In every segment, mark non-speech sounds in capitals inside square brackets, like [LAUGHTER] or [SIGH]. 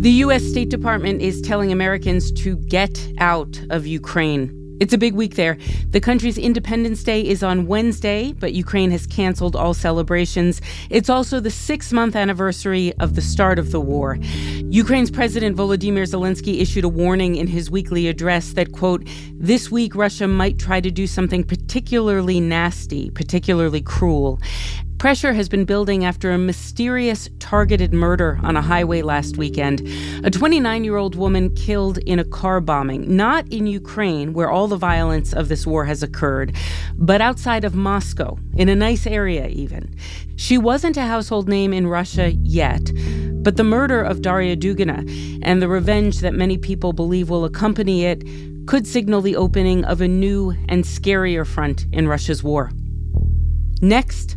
The U.S. State Department is telling Americans to get out of Ukraine. It's a big week there. The country's Independence Day is on Wednesday, but Ukraine has canceled all celebrations. It's also the six month anniversary of the start of the war. Ukraine's President Volodymyr Zelensky issued a warning in his weekly address that, quote, this week Russia might try to do something particularly nasty, particularly cruel. Pressure has been building after a mysterious targeted murder on a highway last weekend. A 29 year old woman killed in a car bombing, not in Ukraine, where all the violence of this war has occurred, but outside of Moscow, in a nice area even. She wasn't a household name in Russia yet, but the murder of Darya Dugina and the revenge that many people believe will accompany it could signal the opening of a new and scarier front in Russia's war. Next,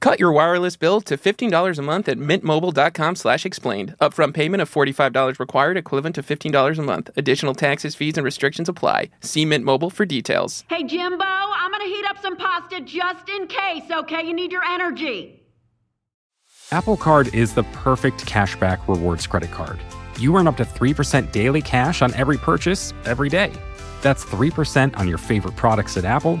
Cut your wireless bill to $15 a month at mintmobile.com slash explained. Upfront payment of $45 required, equivalent to $15 a month. Additional taxes, fees, and restrictions apply. See Mint Mobile for details. Hey, Jimbo, I'm gonna heat up some pasta just in case, okay? You need your energy. Apple Card is the perfect cashback rewards credit card. You earn up to 3% daily cash on every purchase every day. That's 3% on your favorite products at Apple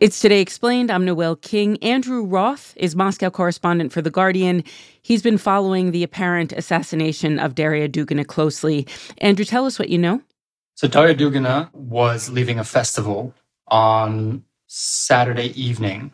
It's Today Explained. I'm Noel King. Andrew Roth is Moscow correspondent for The Guardian. He's been following the apparent assassination of Darya Dugina closely. Andrew, tell us what you know. So, Darya Dugina was leaving a festival on Saturday evening.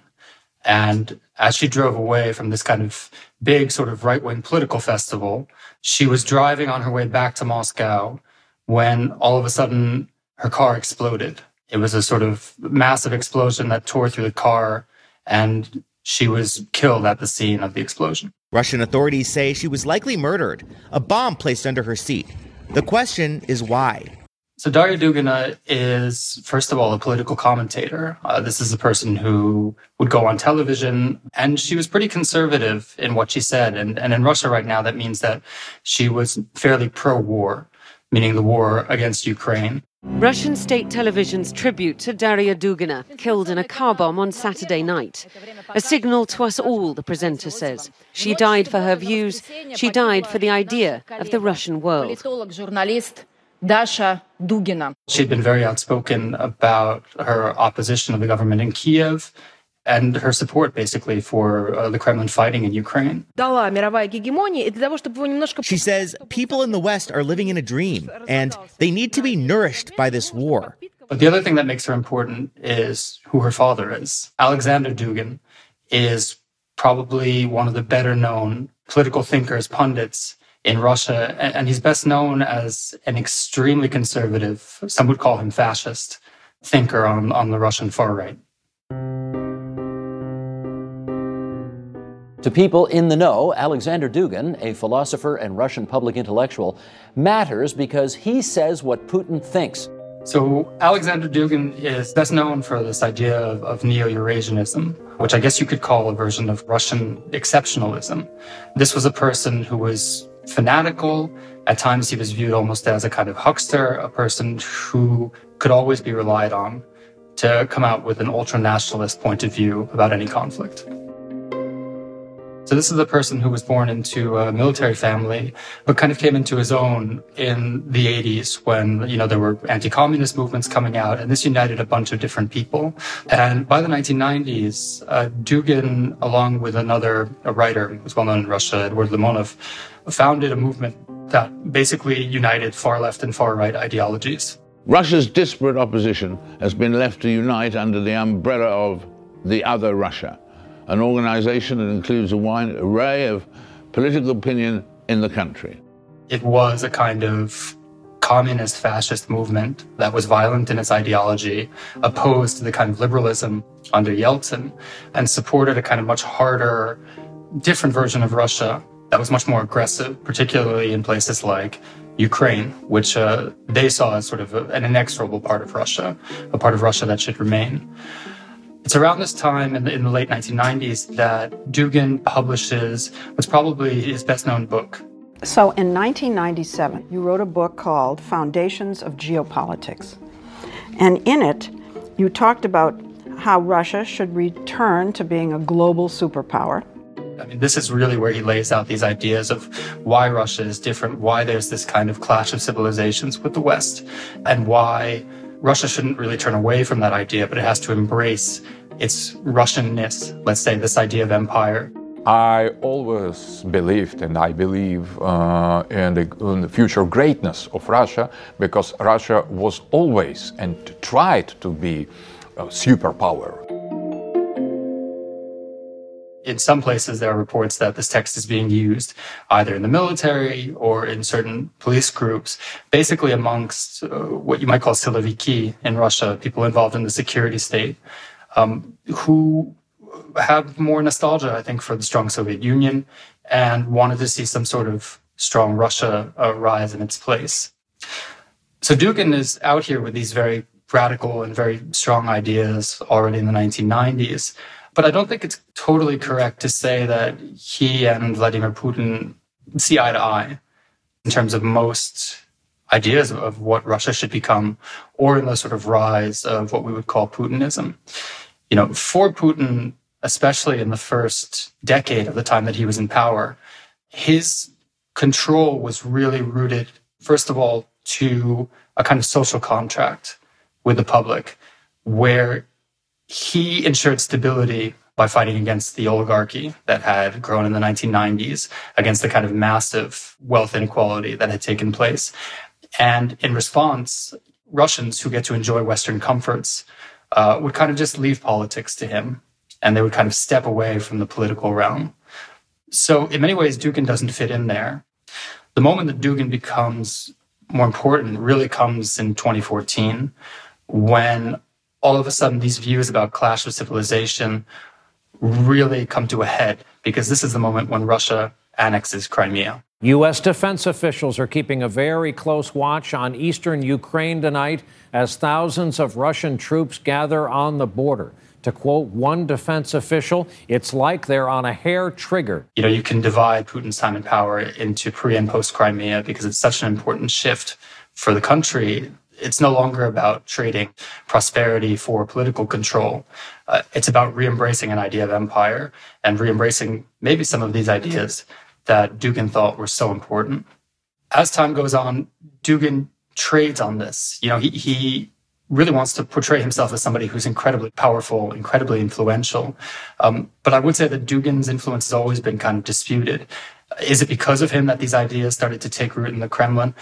And as she drove away from this kind of big, sort of right wing political festival, she was driving on her way back to Moscow when all of a sudden her car exploded. It was a sort of massive explosion that tore through the car, and she was killed at the scene of the explosion. Russian authorities say she was likely murdered, a bomb placed under her seat. The question is why? So Darya Dugina is, first of all, a political commentator. Uh, this is a person who would go on television, and she was pretty conservative in what she said. And, and in Russia right now, that means that she was fairly pro-war, meaning the war against Ukraine. Russian state television's tribute to Darya Dugina, killed in a car bomb on Saturday night. A signal to us all, the presenter says. She died for her views. She died for the idea of the Russian world. Dasha Dugina. She'd been very outspoken about her opposition of the government in Kiev and her support basically for uh, the Kremlin fighting in Ukraine. She says people in the West are living in a dream and they need to be nourished by this war. But the other thing that makes her important is who her father is. Alexander Dugin is probably one of the better known political thinkers, pundits in Russia, and he's best known as an extremely conservative, some would call him fascist, thinker on, on the Russian far right. To people in the know, Alexander Dugin, a philosopher and Russian public intellectual, matters because he says what Putin thinks. So, Alexander Dugin is best known for this idea of, of neo Eurasianism, which I guess you could call a version of Russian exceptionalism. This was a person who was fanatical. At times, he was viewed almost as a kind of huckster, a person who could always be relied on to come out with an ultra nationalist point of view about any conflict. So this is a person who was born into a military family, but kind of came into his own in the 80s when, you know, there were anti-communist movements coming out and this united a bunch of different people. And by the 1990s, uh, Dugin, along with another writer who was well known in Russia, Eduard Limonov, founded a movement that basically united far left and far right ideologies. Russia's disparate opposition has been left to unite under the umbrella of the Other Russia, an organization that includes a wide array of political opinion in the country. It was a kind of communist fascist movement that was violent in its ideology, opposed to the kind of liberalism under Yeltsin, and supported a kind of much harder, different version of Russia that was much more aggressive, particularly in places like Ukraine, which uh, they saw as sort of a, an inexorable part of Russia, a part of Russia that should remain. It's around this time in the, in the late 1990s that Dugin publishes what's probably his best known book. So in 1997, you wrote a book called Foundations of Geopolitics. And in it, you talked about how Russia should return to being a global superpower I mean, this is really where he lays out these ideas of why Russia is different, why there's this kind of clash of civilizations with the West, and why Russia shouldn't really turn away from that idea, but it has to embrace its Russianness, let's say, this idea of empire. I always believed, and I believe uh, in, the, in, the, future greatness of Russia, because Russia was always and tried to be a superpower in some places, there are reports that this text is being used either in the military or in certain police groups, basically amongst uh, what you might call siloviki in Russia, people involved in the security state, um, who have more nostalgia, I think, for the strong Soviet Union and wanted to see some sort of strong Russia uh, rise in its place. So Dugin is out here with these very radical and very strong ideas already in the 1990s. But I don't think it's totally correct to say that he and Vladimir Putin see eye to eye in terms of most ideas of what Russia should become or in the sort of rise of what we would call Putinism. You know, for Putin, especially in the first decade of the time that he was in power, his control was really rooted, first of all, to a kind of social contract with the public where he ensured stability by fighting against the oligarchy that had grown in the 1990s, against the kind of massive wealth inequality that had taken place. And in response, Russians who get to enjoy Western comforts uh, would kind of just leave politics to him and they would kind of step away from the political realm. So, in many ways, Dugin doesn't fit in there. The moment that Dugin becomes more important really comes in 2014 when all of a sudden these views about clash of civilization really come to a head because this is the moment when Russia annexes Crimea. U.S. defense officials are keeping a very close watch on eastern Ukraine tonight as thousands of Russian troops gather on the border. To quote one defense official, it's like they're on a hair trigger. You know, you can divide Putin's time in power into pre and post Crimea because it's such an important shift for the country it's no longer about trading prosperity for political control. Uh, it's about re-embracing an idea of empire and re-embracing maybe some of these ideas that Dugin thought were so important. As time goes on, Dugin trades on this. You know, he, he really wants to portray himself as somebody who's incredibly powerful, incredibly influential. Um, but I would say that Dugin's influence has always been kind of disputed. Is it because of him that these ideas started to take root in the Kremlin?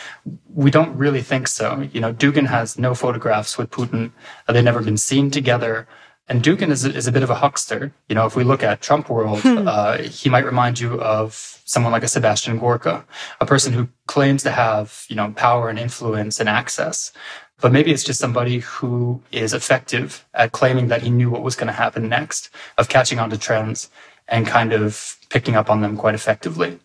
We don't really think so. You know, Dugin has no photographs with Putin. They've never been seen together. And Dugin is, is a bit of a huckster. You know, if we look at Trump world, hmm. uh, he might remind you of someone like a Sebastian Gorka, a person who claims to have, you know, power and influence and access. But maybe it's just somebody who is effective at claiming that he knew what was going to happen next, of catching on to trends and kind of picking up on them quite effectively.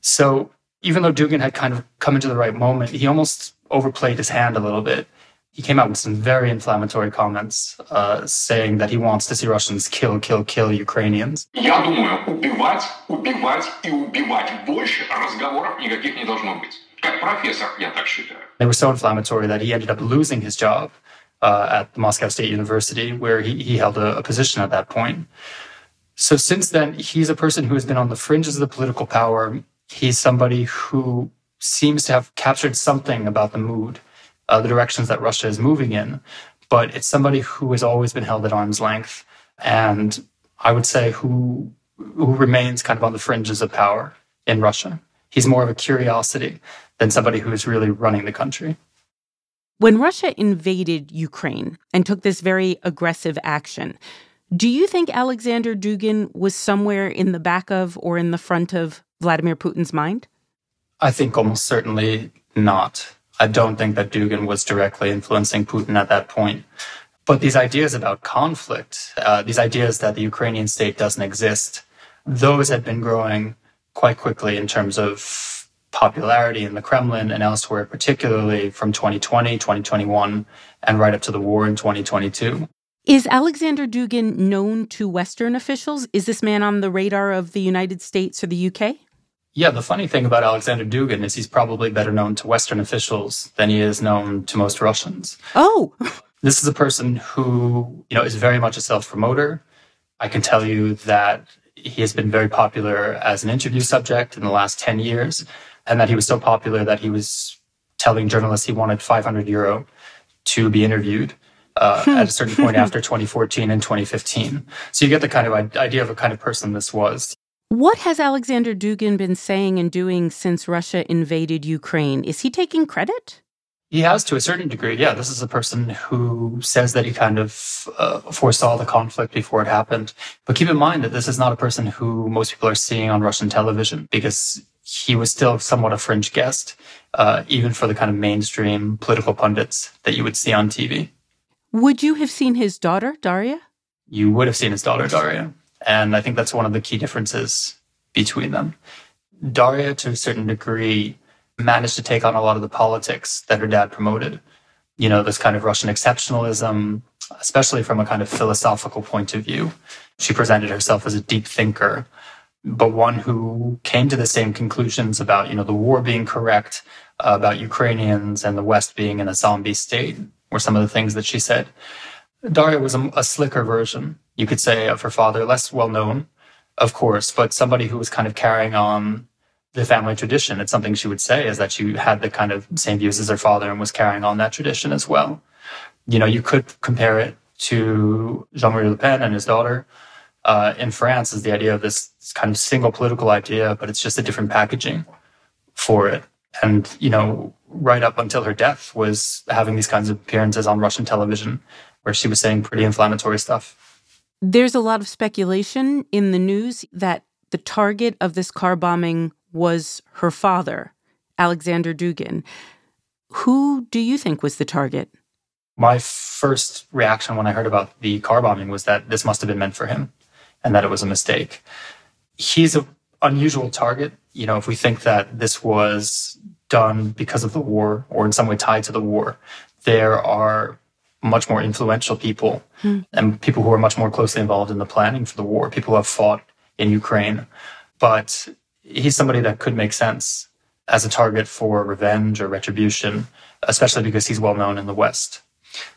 So even though Dugin had kind of come into the right moment, he almost overplayed his hand a little bit. He came out with some very inflammatory comments, uh, saying that he wants to see Russians kill, kill, kill Ukrainians. Убивать, убивать и убивать. Больше разговоров никаких не должно быть. They were so inflammatory that he ended up losing his job uh, at the Moscow State University, where he, he held a, a position at that point. So since then, he's a person who has been on the fringes of the political power. He's somebody who seems to have captured something about the mood, uh, the directions that Russia is moving in. But it's somebody who has always been held at arm's length, and I would say who who remains kind of on the fringes of power in Russia. He's more of a curiosity than somebody who is really running the country. When Russia invaded Ukraine and took this very aggressive action, do you think Alexander Dugin was somewhere in the back of or in the front of Vladimir Putin's mind? I think almost certainly not. I don't think that Dugin was directly influencing Putin at that point. But these ideas about conflict, uh, these ideas that the Ukrainian state doesn't exist, those had been growing quite quickly in terms of popularity in the Kremlin and elsewhere, particularly from 2020, 2021, and right up to the war in 2022. Is Alexander Dugin known to Western officials? Is this man on the radar of the United States or the UK? Yeah, the funny thing about Alexander Dugin is he's probably better known to Western officials than he is known to most Russians. Oh. [LAUGHS] this is a person who, you know, is very much a self-promoter. I can tell you that he has been very popular as an interview subject in the last 10 years, and that he was so popular that he was telling journalists he wanted 500 euro to be interviewed. Uh, at a certain point [LAUGHS] after 2014 and 2015. So you get the kind of idea of a kind of person this was. What has Alexander Dugin been saying and doing since Russia invaded Ukraine? Is he taking credit? He has to a certain degree. Yeah, this is a person who says that he kind of uh, foresaw the conflict before it happened. But keep in mind that this is not a person who most people are seeing on Russian television because he was still somewhat a fringe guest, uh, even for the kind of mainstream political pundits that you would see on TV. Would you have seen his daughter, Darya? You would have seen his daughter, Darya. And I think that's one of the key differences between them. Darya, to a certain degree, managed to take on a lot of the politics that her dad promoted. You know, this kind of Russian exceptionalism, especially from a kind of philosophical point of view. She presented herself as a deep thinker, but one who came to the same conclusions about, you know, the war being correct, uh, about Ukrainians and the West being in a zombie state, were some of the things that she said. Darya was a, a slicker version you could say, of her father, less well known, of course, but somebody who was kind of carrying on the family tradition. It's something she would say is that she had the kind of same views as her father and was carrying on that tradition as well. You know, you could compare it to Jean-Marie Le Pen and his daughter. Uh, in France is the idea of this kind of single political idea, but it's just a different packaging for it. And, you know, right up until her death was having these kinds of appearances on Russian television where she was saying pretty inflammatory stuff. There's a lot of speculation in the news that the target of this car bombing was her father, Alexander Dugin. Who do you think was the target? My first reaction when I heard about the car bombing was that this must have been meant for him and that it was a mistake. He's an unusual target. You know, if we think that this was done because of the war or in some way tied to the war, there are much more influential people mm. and people who are much more closely involved in the planning for the war, people who have fought in Ukraine. But he's somebody that could make sense as a target for revenge or retribution, especially because he's well known in the West.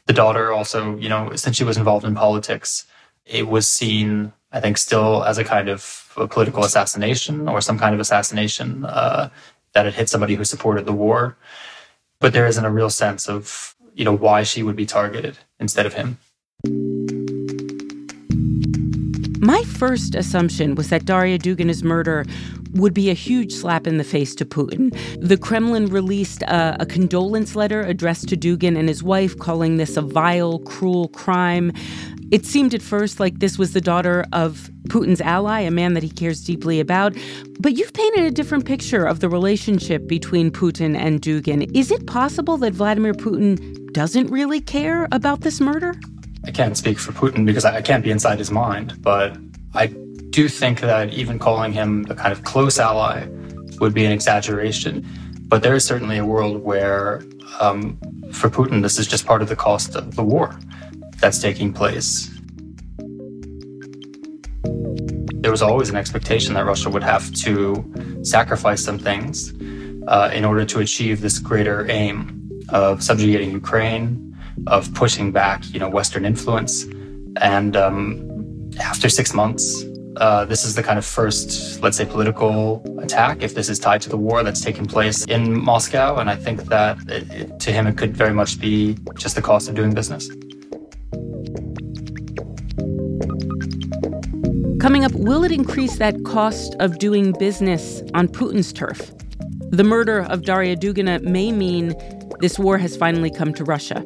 The daughter also, you know, since she was involved in politics, it was seen, I think, still as a kind of a political assassination or some kind of assassination uh, that had hit somebody who supported the war. But there isn't a real sense of you know, why she would be targeted instead of him. My first assumption was that Darya Dugina's murder would be a huge slap in the face to Putin. The Kremlin released a, a, condolence letter addressed to Dugin and his wife, calling this a vile, cruel crime. It seemed at first like this was the daughter of Putin's ally, a man that he cares deeply about. But you've painted a different picture of the relationship between Putin and Dugin. Is it possible that Vladimir Putin doesn't really care about this murder? I can't speak for Putin because I can't be inside his mind, but I do think that even calling him a kind of close ally would be an exaggeration. But there is certainly a world where, um, for Putin, this is just part of the cost of the war that's taking place. There was always an expectation that Russia would have to sacrifice some things uh, in order to achieve this greater aim of subjugating Ukraine, of pushing back, you know, Western influence. And um, after six months, uh, this is the kind of first, let's say, political attack, if this is tied to the war that's taking place in Moscow. And I think that it, to him, it could very much be just the cost of doing business. Coming up, will it increase that cost of doing business on Putin's turf? The murder of Darya Dugina may mean this war has finally come to Russia.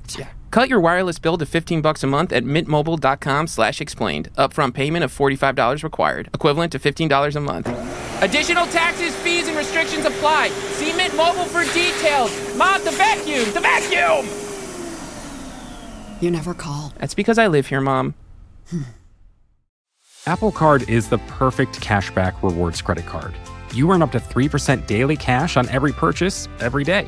I'm. Cut your wireless bill to 15 bucks a month at mintmobile.com slash explained. Upfront payment of $45 required, equivalent to $15 a month. Additional taxes, fees, and restrictions apply. See Mint Mobile for details. Mom, the vacuum! The vacuum! You never call. That's because I live here, Mom. Hmm. Apple Card is the perfect cashback rewards credit card. You earn up to 3% daily cash on every purchase every day.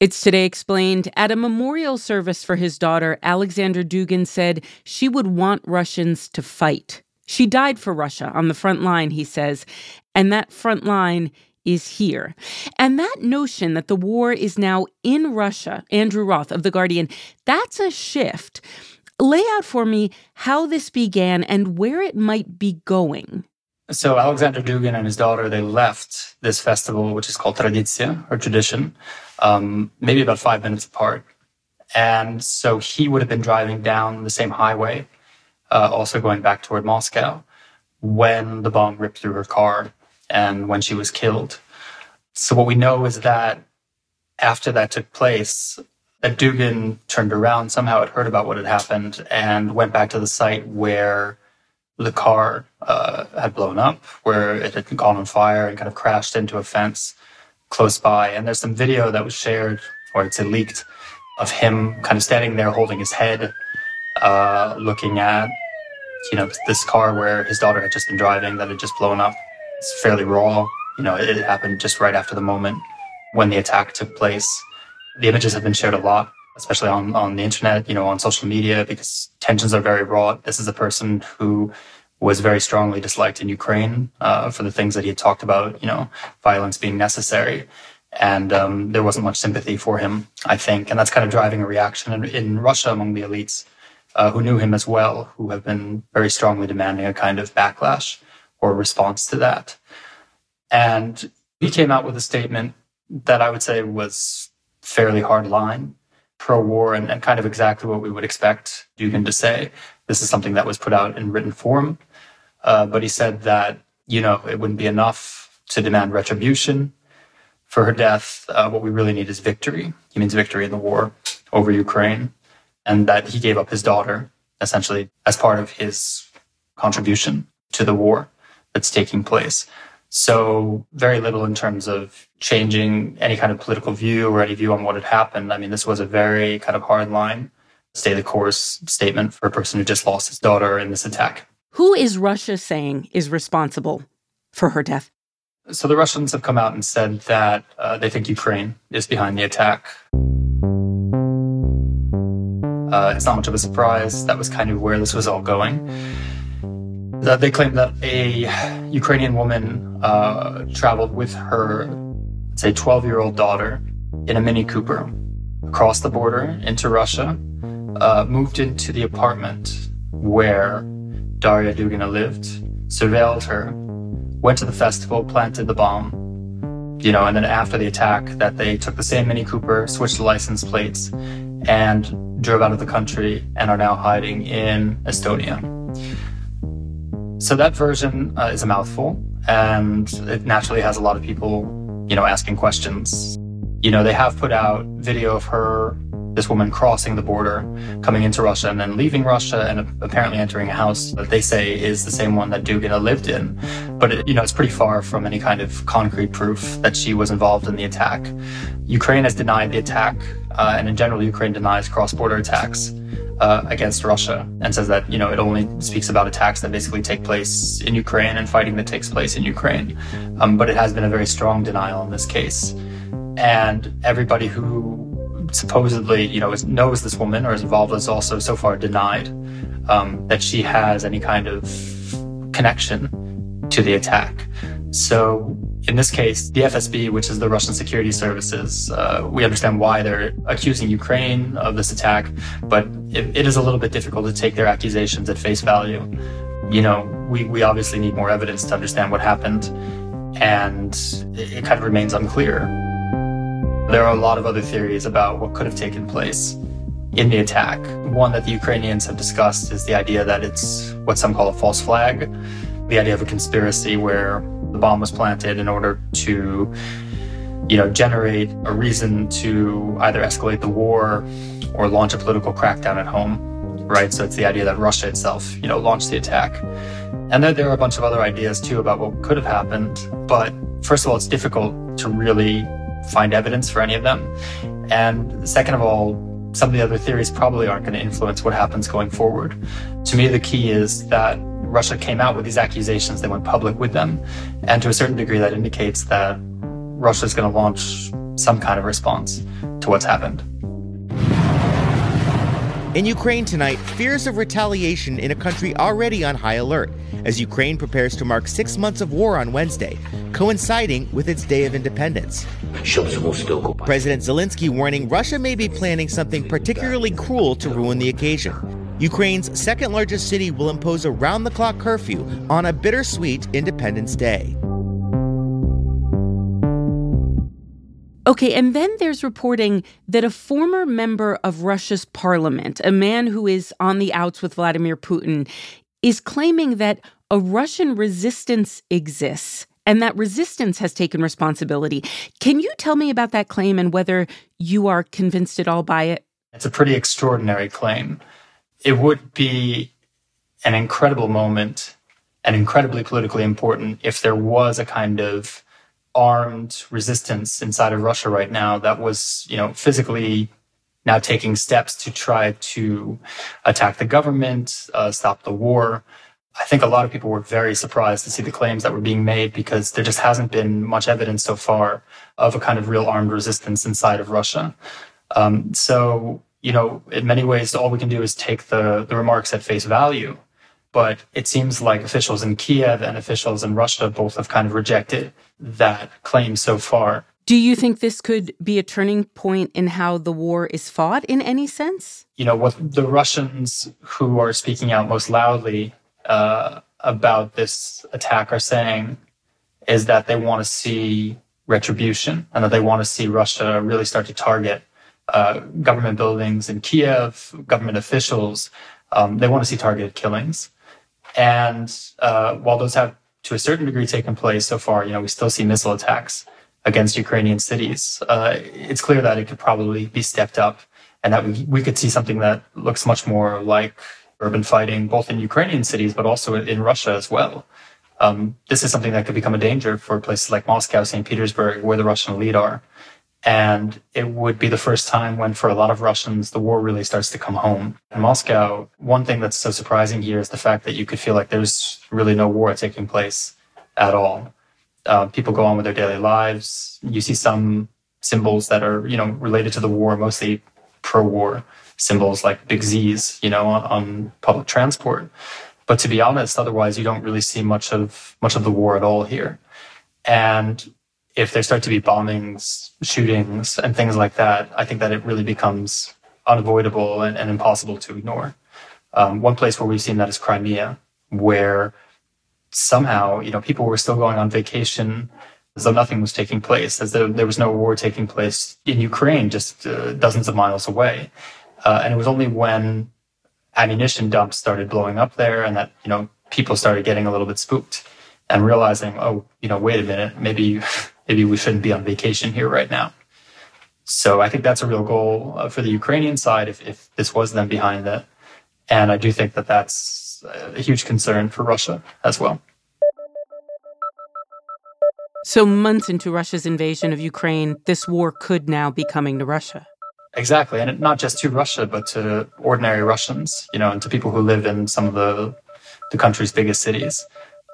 It's Today Explained. At a memorial service for his daughter, Alexander Dugin said she would want Russians to fight. She died for Russia on the front line, he says, and that front line is here. And that notion that the war is now in Russia, Andrew Roth of The Guardian, that's a shift. Lay out for me how this began and where it might be going. So Alexander Dugin and his daughter, they left this festival, which is called Tradizia, or tradition, um, maybe about five minutes apart. And so he would have been driving down the same highway, uh, also going back toward Moscow, when the bomb ripped through her car and when she was killed. So what we know is that after that took place, that Dugin turned around, somehow had heard about what had happened, and went back to the site where the car uh, had blown up, where it had gone on fire and kind of crashed into a fence close by. And there's some video that was shared, or it's leaked, of him kind of standing there holding his head, uh, looking at, you know, this car where his daughter had just been driving that had just blown up. It's fairly raw. You know, it, happened just right after the moment when the attack took place. The images have been shared a lot, especially on, on the internet, you know, on social media, because tensions are very raw. This is a person who was very strongly disliked in Ukraine uh, for the things that he had talked about, you know, violence being necessary. And um, there wasn't much sympathy for him, I think. And that's kind of driving a reaction in, in Russia among the elites uh, who knew him as well, who have been very strongly demanding a kind of backlash or response to that. And he came out with a statement that I would say was fairly hard line, pro war, and, and kind of exactly what we would expect Dugin to say. This is something that was put out in written form. Uh, but he said that, you know, it wouldn't be enough to demand retribution for her death. Uh, what we really need is victory. He means victory in the war over Ukraine. And that he gave up his daughter, essentially, as part of his contribution to the war that's taking place. So very little in terms of changing any kind of political view or any view on what had happened. I mean, this was a very kind of hard line, stay the course statement for a person who just lost his daughter in this attack. Who is Russia saying is responsible for her death? So the Russians have come out and said that uh, they think Ukraine is behind the attack. Uh, it's not much of a surprise. That was kind of where this was all going. Uh, they claim that a Ukrainian woman uh, traveled with her, say, 12 year old daughter in a Mini Cooper across the border into Russia, uh, moved into the apartment where Darya Dugina lived, surveilled her, went to the festival, planted the bomb, you know, and then after the attack, that they took the same Mini Cooper, switched the license plates, and drove out of the country and are now hiding in Estonia. So that version uh, is a mouthful, and it naturally has a lot of people, you know, asking questions. You know, they have put out video of her this woman crossing the border, coming into Russia, and then leaving Russia, and apparently entering a house that they say is the same one that Dugina lived in. But it, you know, it's pretty far from any kind of concrete proof that she was involved in the attack. Ukraine has denied the attack, uh, and in general, Ukraine denies cross-border attacks. Uh, against Russia and says that you know it only speaks about attacks that basically take place in Ukraine and fighting that takes place in Ukraine. Um, but it has been a very strong denial in this case, and everybody who supposedly, you know, knows this woman or is involved has also so far denied um, that she has any kind of connection to the attack. So in this case, the FSB, which is the Russian security services, uh, we understand why they're accusing Ukraine of this attack, but it, it is a little bit difficult to take their accusations at face value. You know, we, we obviously need more evidence to understand what happened, and it, it kind of remains unclear. There are a lot of other theories about what could have taken place in the attack. One that the Ukrainians have discussed is the idea that it's what some call a false flag, the idea of a conspiracy where the bomb was planted in order to you know generate a reason to either escalate the war or launch a political crackdown at home right so it's the idea that russia itself you know launched the attack and then there are a bunch of other ideas too about what could have happened but first of all it's difficult to really find evidence for any of them. And second of all, some of the other theories probably aren't going to influence what happens going forward. To me, the key is that Russia came out with these accusations, they went public with them, and to a certain degree, that indicates that Russia is going to launch some kind of response to what's happened. In Ukraine tonight, fears of retaliation in a country already on high alert as Ukraine prepares to mark six months of war on Wednesday, coinciding with its Day of Independence. President Zelensky warning Russia may be planning something particularly cruel to ruin the occasion. Ukraine's second largest city will impose a round the clock curfew on a bittersweet Independence Day. Okay, and then there's reporting that a former member of Russia's parliament, a man who is on the outs with Vladimir Putin, is claiming that a Russian resistance exists and that resistance has taken responsibility. Can you tell me about that claim and whether you are convinced at all by it? It's a pretty extraordinary claim. It would be an incredible moment and incredibly politically important if there was a kind of armed resistance inside of Russia right now that was, you know, physically now taking steps to try to attack the government, uh, stop the war. I think a lot of people were very surprised to see the claims that were being made because there just hasn't been much evidence so far of a kind of real armed resistance inside of Russia. Um, so, you know, in many ways, all we can do is take the, the remarks at face value. But it seems like officials in Kiev and officials in Russia both have kind of rejected that claim so far. Do you think this could be a turning point in how the war is fought in any sense? You know, what the Russians who are speaking out most loudly uh, about this attack are saying is that they want to see retribution and that they want to see Russia really start to target uh, government buildings in Kiev, government officials. Um, they want to see targeted killings. And uh, while those have to a certain degree taken place so far, you know, we still see missile attacks against Ukrainian cities. Uh, it's clear that it could probably be stepped up and that we, we could see something that looks much more like urban fighting, both in Ukrainian cities, but also in Russia as well. Um, this is something that could become a danger for places like Moscow, St. Petersburg, where the Russian elite are. And it would be the first time when, for a lot of Russians, the war really starts to come home. In Moscow, one thing that's so surprising here is the fact that you could feel like there's really no war taking place at all. Uh, people go on with their daily lives. You see some symbols that are, you know, related to the war, mostly pro-war symbols like big Z's, you know, on, on public transport. But to be honest, otherwise you don't really see much of much of the war at all here. And if there start to be bombings, shootings, and things like that, I think that it really becomes unavoidable and, and impossible to ignore. Um, one place where we've seen that is Crimea, where somehow, you know, people were still going on vacation as though nothing was taking place, as though there was no war taking place in Ukraine, just uh, dozens of miles away. Uh, and it was only when ammunition dumps started blowing up there and that, you know, people started getting a little bit spooked and realizing, oh, you know, wait a minute, maybe, maybe we shouldn't be on vacation here right now. So I think that's a real goal uh, for the Ukrainian side if, if this was them behind it. And I do think that that's a huge concern for Russia as well. So, months into Russia's invasion of Ukraine, this war could now be coming to Russia. Exactly. And not just to Russia, but to ordinary Russians, you know, and to people who live in some of the, the country's biggest cities.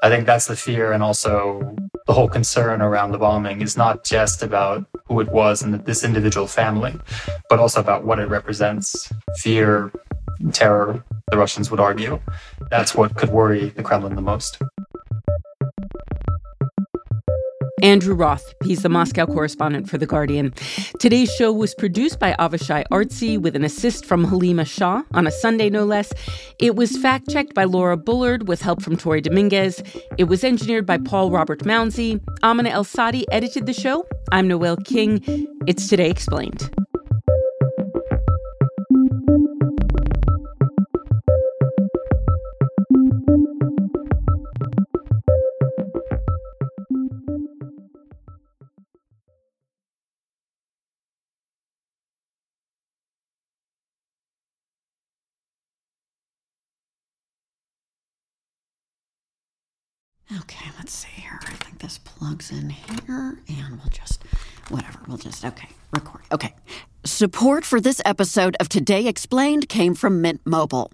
I think that's the fear. And also, the whole concern around the bombing is not just about who it was and this individual family, but also about what it represents fear, terror, the Russians would argue. That's what could worry the Kremlin the most. Andrew Roth. He's the Moscow correspondent for The Guardian. Today's show was produced by Avishay Artsy with an assist from Halima Shah on a Sunday, no less. It was fact checked by Laura Bullard with help from Tori Dominguez. It was engineered by Paul Robert Mounsey. Amina Al-Sadi edited the show. I'm Noel King. It's Today Explained. Let's see here. I think this plugs in here, and we'll just, whatever, we'll just, okay, record. Okay. Support for this episode of Today Explained came from Mint Mobile.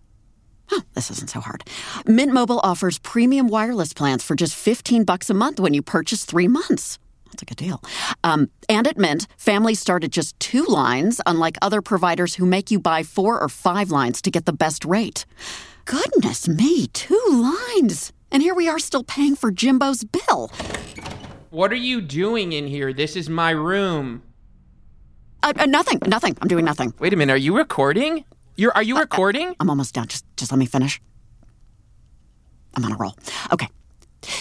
Oh, this isn't so hard. Mint Mobile offers premium wireless plans for just 15 bucks a month when you purchase three months. That's a good deal. Um, and at Mint, families start at just two lines, unlike other providers who make you buy four or five lines to get the best rate. Goodness me, two lines! And here we are still paying for Jimbo's bill. What are you doing in here? This is my room. Uh, uh, nothing, nothing. I'm doing nothing. Wait a minute. Are you recording? You're are you Uh, recording? I'm almost done. Just just let me finish. I'm on a roll. Okay.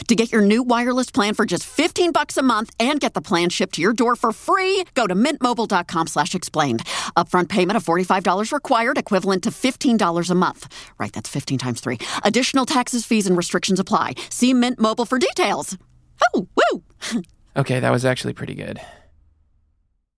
To get your new wireless plan for just 15 bucks a month and get the plan shipped to your door for free, go to mintmobile.com slash explained. Upfront payment of $45 required, equivalent to $15 a month. Right, that's 15 times 3. Additional taxes, fees, and restrictions apply. See Mint Mobile for details. Oh, woo! [LAUGHS] Okay, that was actually pretty good.